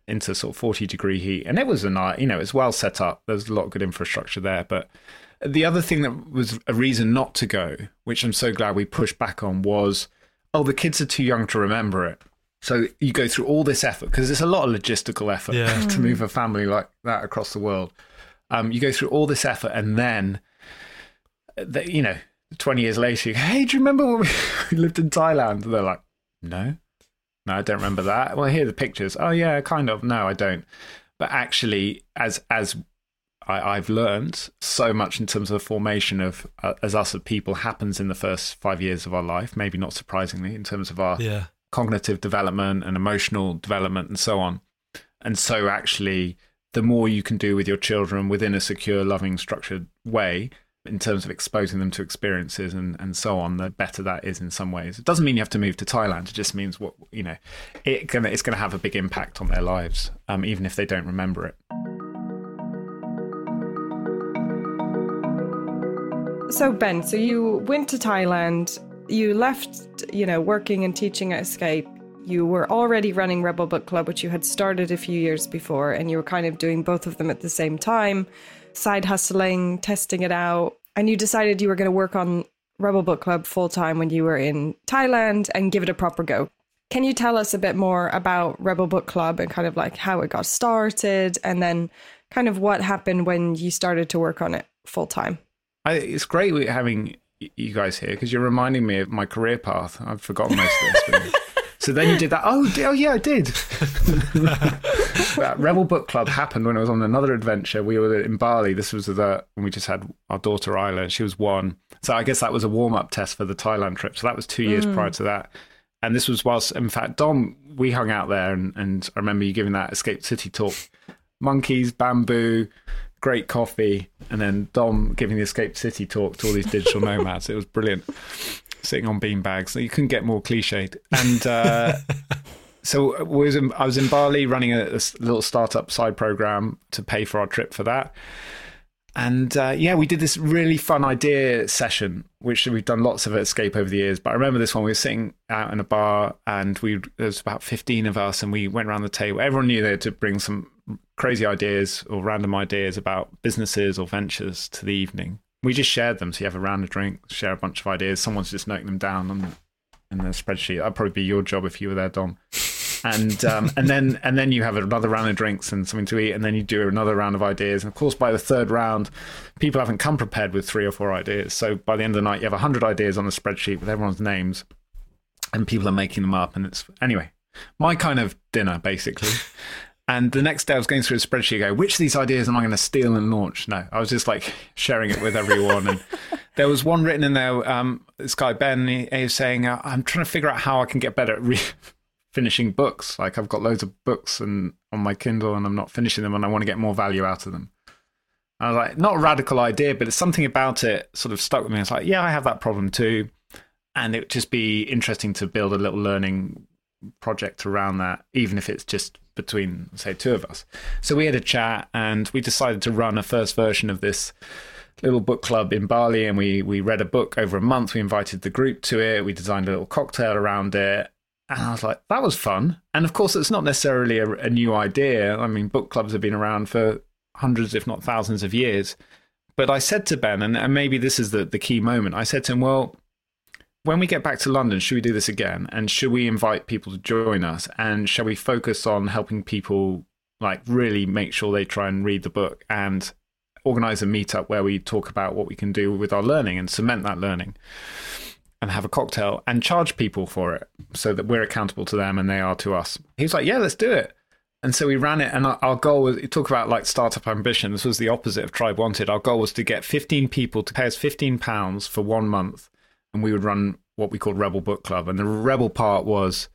into sort of 40 degree heat, and it was a night. You know, it's well set up. There's a lot of good infrastructure there, but the other thing that was a reason not to go, which I'm so glad we pushed back on, was oh, the kids are too young to remember it. So you go through all this effort because it's a lot of logistical effort Yeah. to move a family like that across the world. Um, you go through all this effort, and then, uh, the, you know, 20 years later, you go, hey, do you remember when we lived in Thailand? And they're like, no, no, I don't remember that. Well, here are the pictures. Oh, yeah, kind of. No, I don't. But actually, as as I, I've learned so much in terms of the formation of uh, as us as people happens in the first five years of our life. Maybe not surprisingly, in terms of our Yeah. cognitive development and emotional development and so on. And so, actually, the more you can do with your children within a secure, loving, structured way, in terms of exposing them to experiences and, and so on, the better that is in some ways. It doesn't mean you have to move to Thailand. It just means what you know, it can, it's going to have a big impact on their lives, um, even if they don't remember it. So Ben, so you went to Thailand. You left, you know, working and teaching at Escape. You were already running Rebel Book Club, which you had started a few years before, and you were kind of doing both of them at the same time, side hustling, testing it out. And you decided you were going to work on Rebel Book Club full time when you were in Thailand and give it a proper go. Can you tell us a bit more about Rebel Book Club and kind of like how it got started and then kind of what happened when you started to work on it full time? It's great having you guys here because you're reminding me of my career path. I've forgotten most of this. So then you did that. Oh, oh yeah, I did. that Rebel Book Club happened when I was on another adventure. We were in Bali. This was the when we just had our daughter Isla. She was one. So I guess that was a warm up test for the Thailand trip. So that was two years mm. prior to that. And this was whilst, in fact, Dom, we hung out there, and, and I remember you giving that Escape City talk. Monkeys, bamboo, great coffee, and then Dom giving the Escape City talk to all these digital nomads. It was brilliant. Sitting on beanbags, you couldn't get more cliched. And uh, so I was in, I was in Bali running a little startup side program to pay for our trip for that. And uh, yeah, we did this really fun idea session, which we've done lots of at Escape over the years. But I remember this one. We were sitting out in a bar, and we there was about fifteen of us, and we went around the table. Everyone knew they had to bring some crazy ideas or random ideas about businesses or ventures to the evening. We just shared them. So you have a round of drinks, share a bunch of ideas. Someone's just noting them down on in the spreadsheet. That'd probably be your job if you were there, Dom and um, and then and then you have another round of drinks and something to eat, and then you do another round of ideas. And of course, by the third round, people haven't come prepared with three or four ideas. So by the end of the night, you have hundred ideas on the spreadsheet with everyone's names, and people are making them up. And it's anyway, my kind of dinner basically. And the next day, I was going through a spreadsheet. Go, which of these ideas am I going to steal and launch? No, I was just like sharing it with everyone. And there was one written in there. Um, this guy Ben, he, he was saying, uh, "I'm trying to figure out how I can get better at re- finishing books. Like I've got loads of books and on my Kindle, and I'm not finishing them, and I want to get more value out of them." I was like, not a radical idea, but it's something about it sort of stuck with me. It's like, yeah, I have that problem too, and it would just be interesting to build a little learning project around that, even if it's just between, say, two of us. So we had a chat and we decided to run a first version of this little book club in Bali. And we, we read a book over a month. We invited the group to it. We designed a little cocktail around it. And I was like, that was fun. And of course, it's not necessarily a, a new idea. I mean, book clubs have been around for hundreds, if not thousands of years. But I said to Ben, and, and maybe this is the, the key moment, I said to him, well, when we get back to London, should we do this again? And should we invite people to join us? And shall we focus on helping people like really make sure they try and read the book and organize a meetup where we talk about what we can do with our learning and cement that learning and have a cocktail and charge people for it so that we're accountable to them and they are to us. He was like, yeah, let's do it. And so we ran it, and our, goal was talk about like startup ambition. This was the opposite of Tribe Wanted. Our goal was to get 15 people to pay us 15 pounds for one month, and we would run what we called Rebel Book Club. And the rebel part was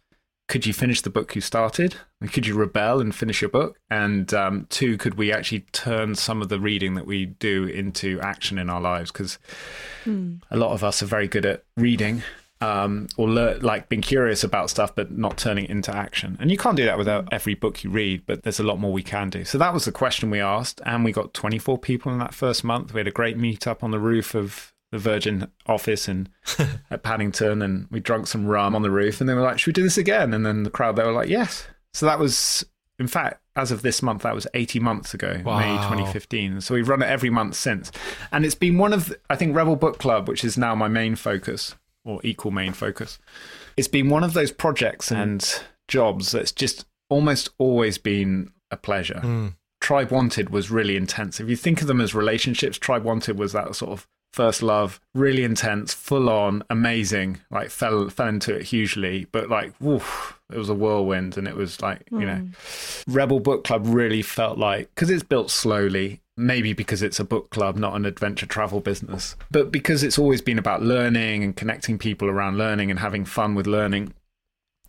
could you finish the book you started? And Could you rebel and finish your book? And um, two, could we actually turn some of the reading that we do into action in our lives? Because mm. a lot of us are very good at reading um, or learn, like being curious about stuff, but not turning it into action. And you can't do that without every book you read, but there's a lot more we can do. So that was the question we asked. And we got 24 people in that first month. We had a great meet up on the roof of the Virgin office in at Paddington, and we drank some rum on the roof, and they were like, "Should we do this again?" And then the crowd they were like, "Yes." So that was, in fact, as of this month, that was 80 months ago, wow. May 2015. So we've run it every month since, and it's been one of, I think, Rebel Book Club, which is now my main focus or equal main focus. It's been one of those projects mm. and jobs that's just almost always been a pleasure. Mm. Tribe Wanted was really intense. If you think of them as relationships, Tribe Wanted was that sort of first love, really intense, full on, amazing. Like fell fell into it hugely, but like, woof, it was a whirlwind, and it was like mm. you know, hmm. Rebel Book Club really felt like because it's built slowly. Maybe because it's a book club, not an adventure travel business, but because it's always been about learning and connecting people around learning and having fun with learning,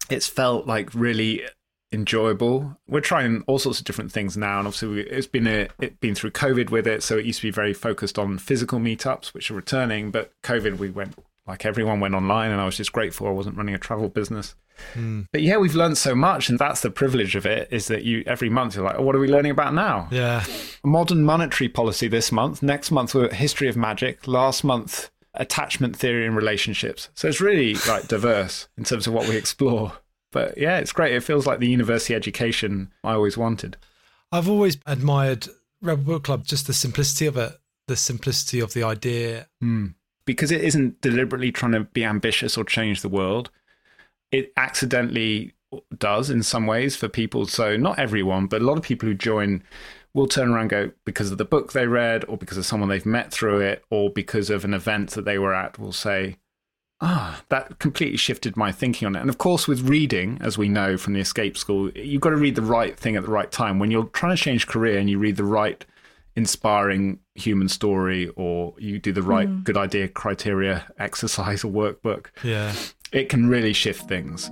it's felt like really enjoyable. We're trying all sorts of different things now, and obviously it's been a, it been through COVID with it, so it used to be very focused on physical meetups, which are returning. But COVID, we went like everyone went online, and I was just grateful I wasn't running a travel business. Mm. But yeah, we've learned so much, and that's the privilege of it. Is that you every month you're like, oh, what are we learning about now? Yeah, modern monetary policy this month. Next month we're history of magic. Last month attachment theory and relationships. So it's really like diverse in terms of what we explore. But yeah, it's great. It feels like the university education I always wanted. I've always admired Rebel Book Club, just the simplicity of it, the simplicity of the idea. Mm. Because it isn't deliberately trying to be ambitious or change the world. It accidentally does in some ways for people. So, not everyone, but a lot of people who join will turn around go because of the book they read or because of someone they've met through it or because of an event that they were at will say ah, that completely shifted my thinking on it. And of course, with reading, as we know from the escape school, you've got to read the right thing at the right time. When you're trying to change career and you read the right inspiring human story or you do the right mm. good idea criteria exercise or workbook, yeah, it can really shift things.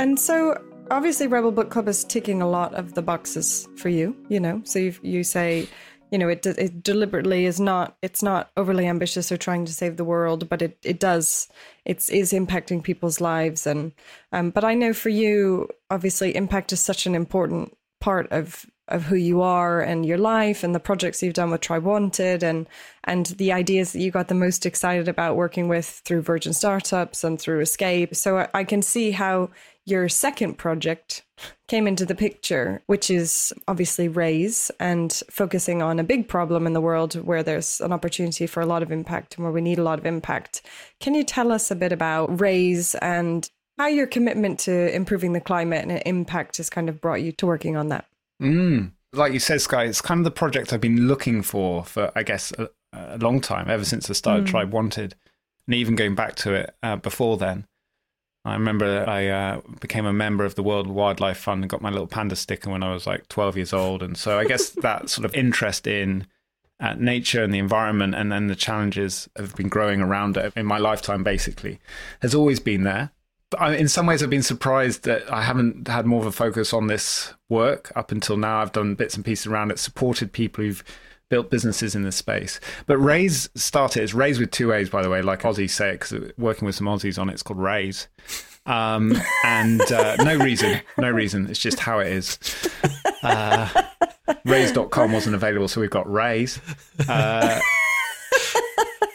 And so obviously Rebel Book Club is ticking a lot of the boxes for you, you know. So you you say you know it it deliberately is not it's not overly ambitious or trying to save the world but it it does it's is impacting people's lives and um but i know for you obviously impact is such an important part of of who you are and your life and the projects you've done with Tribe Wanted and and the ideas that you got the most excited about working with through Virgin Startups and through Escape. So I, I can see how your second project came into the picture, which is obviously Raise and focusing on a big problem in the world where there's an opportunity for a lot of impact and where we need a lot of impact. Can you tell us a bit about Raise and how your commitment to improving the climate and impact has kind of brought you to working on that? Mm. Like you said, Skye, it's kind of the project I've been looking for for, I guess, a, a long time, ever since I started mm. Tribe Wanted, and even going back to it uh, before then. I remember I uh, became a member of the World Wildlife Fund and got my little panda sticker when I was like 12 years old. And so I guess that sort of interest in uh, nature and the environment and then the challenges have been growing around it in my lifetime, basically, has always been there. But I, in some ways, I've been surprised that I haven't had more of a focus on this work up until now. I've done bits and pieces around it, supported people who've built businesses in this space. But Raise started, it's Raise with two A's, by the way, like Aussies say it, because working with some Aussies on it, it's called Raise. Um, and uh, no reason, no reason. It's just how it is. Uh, Raise.com wasn't available, so we've got Raise. Uh,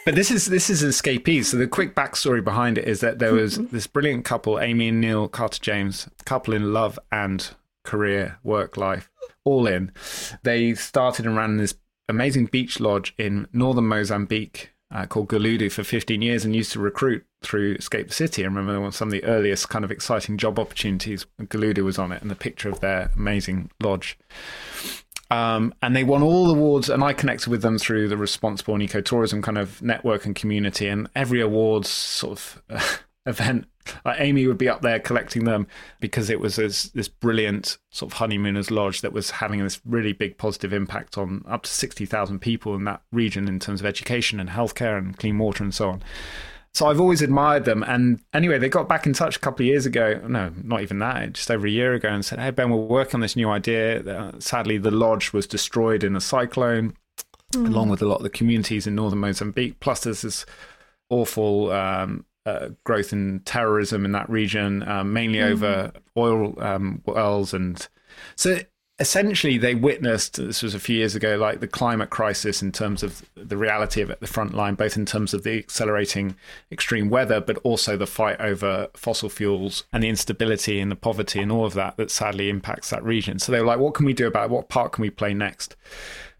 but this is this is escapees. So the quick backstory behind it is that there was this brilliant couple, Amy and Neil Carter James, couple in love and career, work life, all in. They started and ran this amazing beach lodge in northern Mozambique uh, called Guludo for 15 years and used to recruit through Escape the City. I remember some of the earliest kind of exciting job opportunities. Guludo was on it and the picture of their amazing lodge. Um, and they won all the awards, and I connected with them through the Responsible and Ecotourism kind of network and community. And every awards sort of event like Amy would be up there collecting them because it was this, this brilliant sort of honeymooners lodge that was having this really big positive impact on up to 60,000 people in that region in terms of education and healthcare and clean water and so on. So I've always admired them. And anyway, they got back in touch a couple of years ago. No, not even that, just over a year ago, and said, Hey, Ben, we're working on this new idea. Uh, sadly, the lodge was destroyed in a cyclone, mm. along with a lot of the communities in northern Mozambique. Plus, there's this awful um, uh, growth in terrorism in that region, um, mainly mm. over oil um, wells. And so essentially they witnessed this was a few years ago like the climate crisis in terms of the reality of it the front line both in terms of the accelerating extreme weather but also the fight over fossil fuels and the instability and the poverty and all of that that sadly impacts that region so they were like what can we do about it? what part can we play next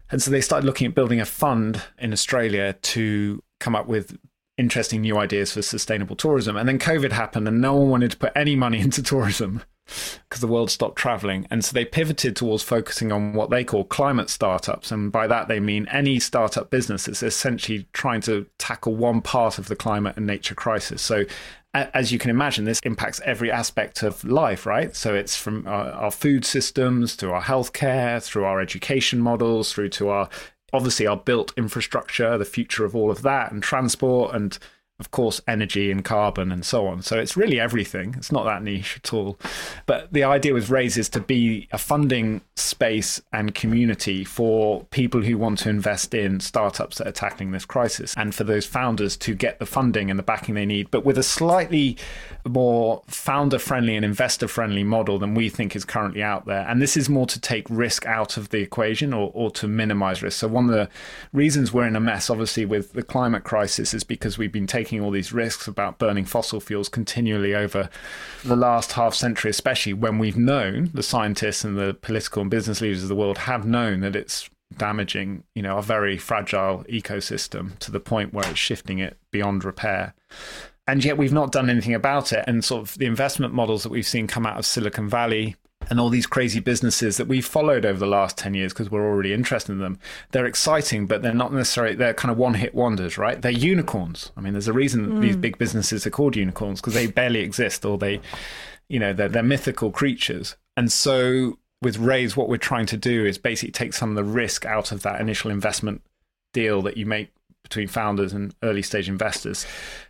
and so they started looking at building a fund in australia to come up with interesting new ideas for sustainable tourism and then covid happened and no one wanted to put any money into tourism because the world stopped traveling. And so they pivoted towards focusing on what they call climate startups. And by that, they mean any startup business that's essentially trying to tackle one part of the climate and nature crisis. So as you can imagine, this impacts every aspect of life, right? So it's from our, our food systems to our healthcare, through our education models, through to our obviously our built infrastructure, the future of all of that, and transport and of course, energy and carbon and so on. So it's really everything. It's not that niche at all. But the idea with Raise is to be a funding space and community for people who want to invest in startups that are tackling this crisis and for those founders to get the funding and the backing they need, but with a slightly more founder friendly and investor friendly model than we think is currently out there. And this is more to take risk out of the equation or, or to minimize risk. So, one of the reasons we're in a mess, obviously, with the climate crisis is because we've been taking all these risks about burning fossil fuels continually over the last half century, especially when we've known the scientists and the political and business leaders of the world have known that it's damaging, you know, a very fragile ecosystem to the point where it's shifting it beyond repair. And yet we've not done anything about it. And sort of the investment models that we've seen come out of Silicon Valley and all these crazy businesses that we've followed over the last 10 years because we're already interested in them they're exciting but they're not necessarily they're kind of one hit wonders right they're unicorns i mean there's a reason mm. these big businesses are called unicorns because they barely exist or they you know they're, they're mythical creatures and so with raise what we're trying to do is basically take some of the risk out of that initial investment deal that you make between founders and early stage investors.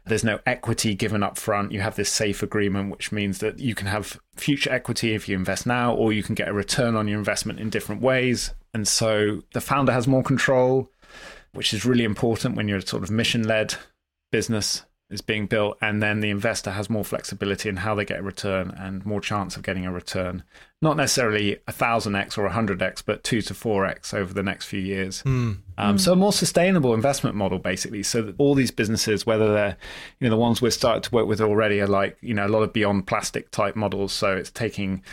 There's no equity given up front. You have this safe agreement, which means that you can have future equity if you invest now, or you can get a return on your investment in different ways. And so the founder has more control, which is really important when you're a sort of mission led business is being built, and then the investor has more flexibility in how they get a return and more chance of getting a return. Not necessarily a thousand x or a hundred x, but two to four x over the next few years. Mm. Um, mm. So a more sustainable investment model, basically, so that all these businesses, whether they're you know the ones we're starting to work with already, are like you know a lot of beyond plastic type models. So it's taking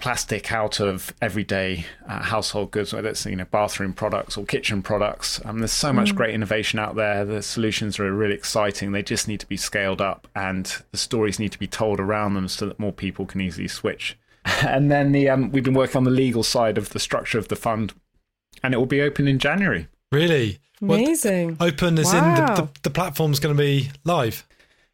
plastic out of everyday uh, household goods, whether it's you know bathroom products or kitchen products. Um, there's so much mm. great innovation out there. The solutions are really exciting. They just need to be scaled up, and the stories need to be told around them so that more people can easily switch. and then the um, we've been working on the legal side of the structure of the fund, and it will be open in January. Really amazing. What, open as wow. in the, the, the platform's going to be live.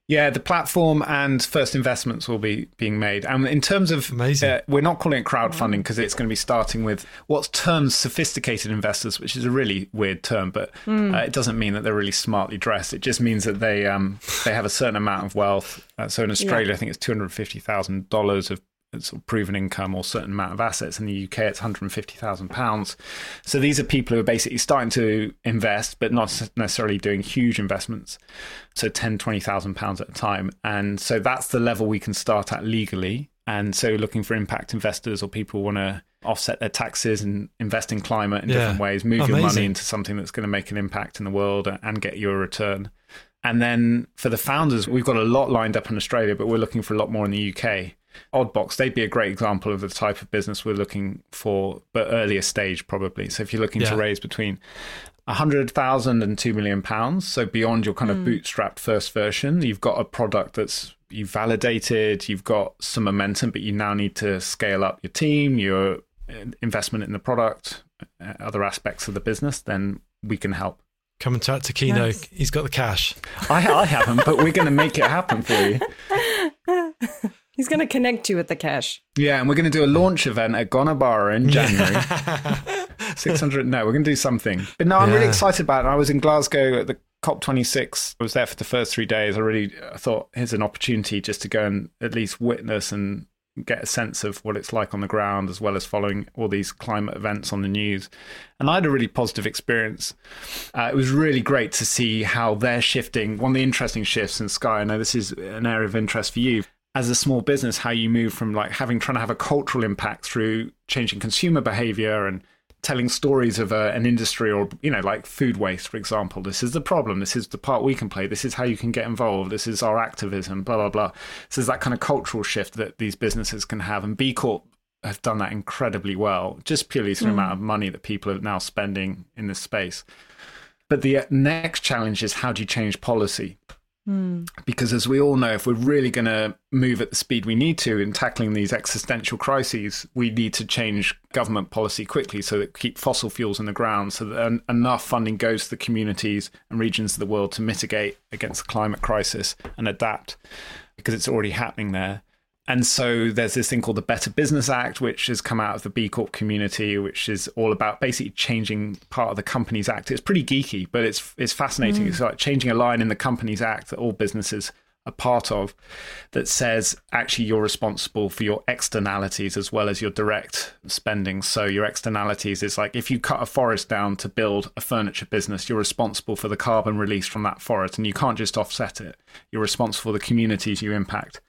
Yeah, the platform and first investments will be being made. And in terms of, Amazing. Uh, we're not calling it crowdfunding because it's going to be starting with what's termed sophisticated investors, which is a really weird term, but mm. uh, it doesn't mean that they're really smartly dressed. It just means that they um, they have a certain amount of wealth. Uh, so in Australia, yeah. I think it's two hundred fifty thousand dollars of sort of proven income or certain amount of assets. In the UK, it's £150,000. So these are people who are basically starting to invest, but not necessarily doing huge investments. So 10, 20,000 pounds at a time. And so that's the level we can start at legally. And so looking for impact investors or people want to offset their taxes and invest in climate in yeah. different ways, move Amazing. your money into something that's going to make an impact in the world and get you a return. And then for the founders, we've got a lot lined up in Australia, but we're looking for a lot more in the UK. Oddbox, they'd be a great example of the type of business we're looking for, but earlier stage probably. So if you're looking yeah. to raise between 100,000 and 2 million pounds, so beyond your kind of mm. bootstrapped first version, you've got a product that's you've validated, you've got some momentum, but you now need to scale up your team, your investment in the product, uh, other aspects of the business, then we can help. Come and chat to Kino. Nice. He's got the cash. I, I haven't, but we're going to make it happen for you. He's going to connect you with the cash. Yeah, and we're going to do a launch event at Gonabara in January. 600. No, we're going to do something. But no, I'm yeah. really excited about it. I was in Glasgow at the COP26, I was there for the first three days. I really I thought here's an opportunity just to go and at least witness and get a sense of what it's like on the ground, as well as following all these climate events on the news. And I had a really positive experience. Uh, it was really great to see how they're shifting. One of the interesting shifts in Skye, I know this is an area of interest for you. As a small business, how you move from like having trying to have a cultural impact through changing consumer behavior and telling stories of a, an industry or you know like food waste for example. This is the problem. This is the part we can play. This is how you can get involved. This is our activism blah blah blah. So there's that kind of cultural shift that these businesses can have and b corp have done that incredibly well just purely through mm. the amount of money that people are now spending in this space. But the next challenge is how do you change policy Mm. Because as we all know, if we're really going to move at the speed we need to in tackling these existential crises, we need to change government policy quickly so that keep fossil fuels in the ground, so that en- enough funding goes to the communities and regions of the world to mitigate against the climate crisis and adapt, because it's already happening there. And so there's this thing called the Better Business Act, which has come out of the B Corp community, which is all about basically changing part of the Companies Act. It's pretty geeky, but it's it's fascinating. Mm. It's like changing a line in the Companies Act that all businesses are part of that says actually you're responsible for your externalities as well as your direct spending. So your externalities is like if you cut a forest down to build a furniture business, you're responsible for the carbon released from that forest and you can't just offset it. You're responsible for the communities you impact.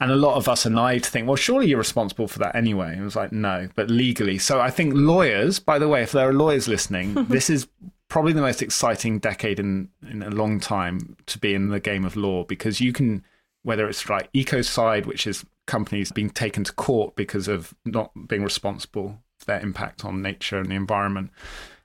And a lot of us are naive to think, well, surely you're responsible for that anyway. And it was like, no, but legally. So I think lawyers, by the way, if there are lawyers listening, this is probably the most exciting decade in, in a long time to be in the game of law because you can, whether it's like ecocide, which is companies being taken to court because of not being responsible for their impact on nature and the environment,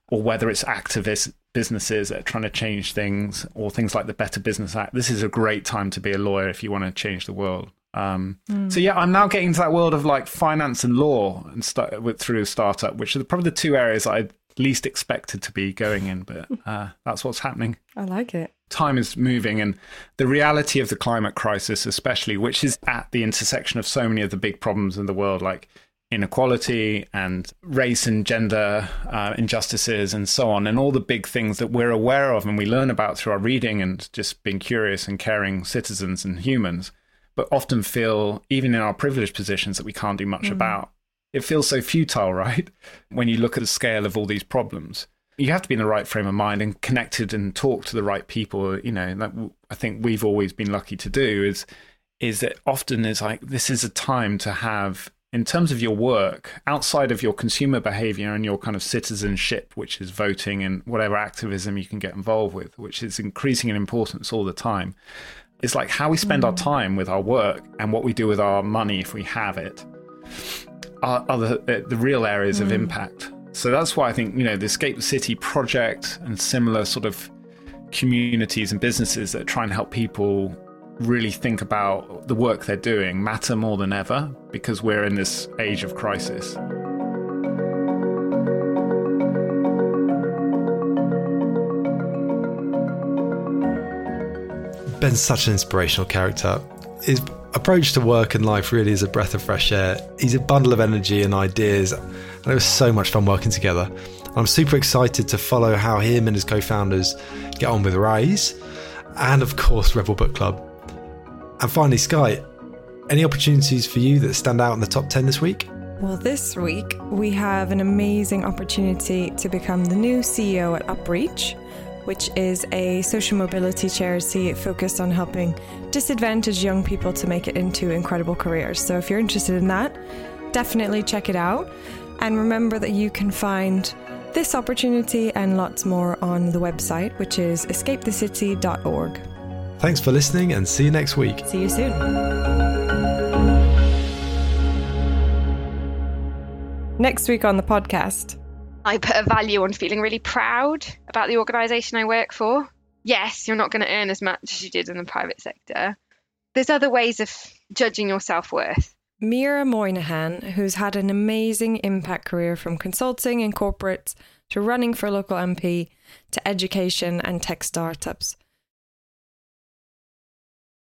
or whether it's activist businesses that are trying to change things, or things like the Better Business Act. This is a great time to be a lawyer if you want to change the world. Um, mm. So yeah, I'm now getting into that world of like finance and law and start with through a startup, which are probably the two areas I least expected to be going in, but uh, that's what's happening. I like it. Time is moving, and the reality of the climate crisis, especially, which is at the intersection of so many of the big problems in the world, like inequality and race and gender uh, injustices and so on, and all the big things that we're aware of and we learn about through our reading and just being curious and caring citizens and humans but often feel, even in our privileged positions, that we can't do much mm. about. It feels so futile, right? When you look at the scale of all these problems. You have to be in the right frame of mind and connected and talk to the right people. You know, that I think we've always been lucky to do is is that often is like this is a time to have in terms of your work outside of your consumer behavior and your kind of citizenship which is voting and whatever activism you can get involved with which is increasing in importance all the time it's like how we spend our mm. time with our work and what we do with our money if we have it are, are the, the real areas mm. of impact. So that's why I think, you know, the Escape the City project and similar sort of communities and businesses that try and help people really think about the work they're doing matter more than ever because we're in this age of crisis. Ben's such an inspirational character. His approach to work and life really is a breath of fresh air. He's a bundle of energy and ideas, and it was so much fun working together. I'm super excited to follow how him and his co founders get on with Raise, and of course, Rebel Book Club. And finally, Skye, any opportunities for you that stand out in the top 10 this week? Well, this week we have an amazing opportunity to become the new CEO at Upreach which is a social mobility charity focused on helping disadvantaged young people to make it into incredible careers. So if you're interested in that, definitely check it out. And remember that you can find this opportunity and lots more on the website, which is escapethecity.org. Thanks for listening and see you next week. See you soon. Next week on the podcast. I put a value on feeling really proud about the organisation I work for. Yes, you're not going to earn as much as you did in the private sector. There's other ways of judging your self worth. Mira Moynihan, who's had an amazing impact career from consulting in corporates to running for local MP to education and tech startups.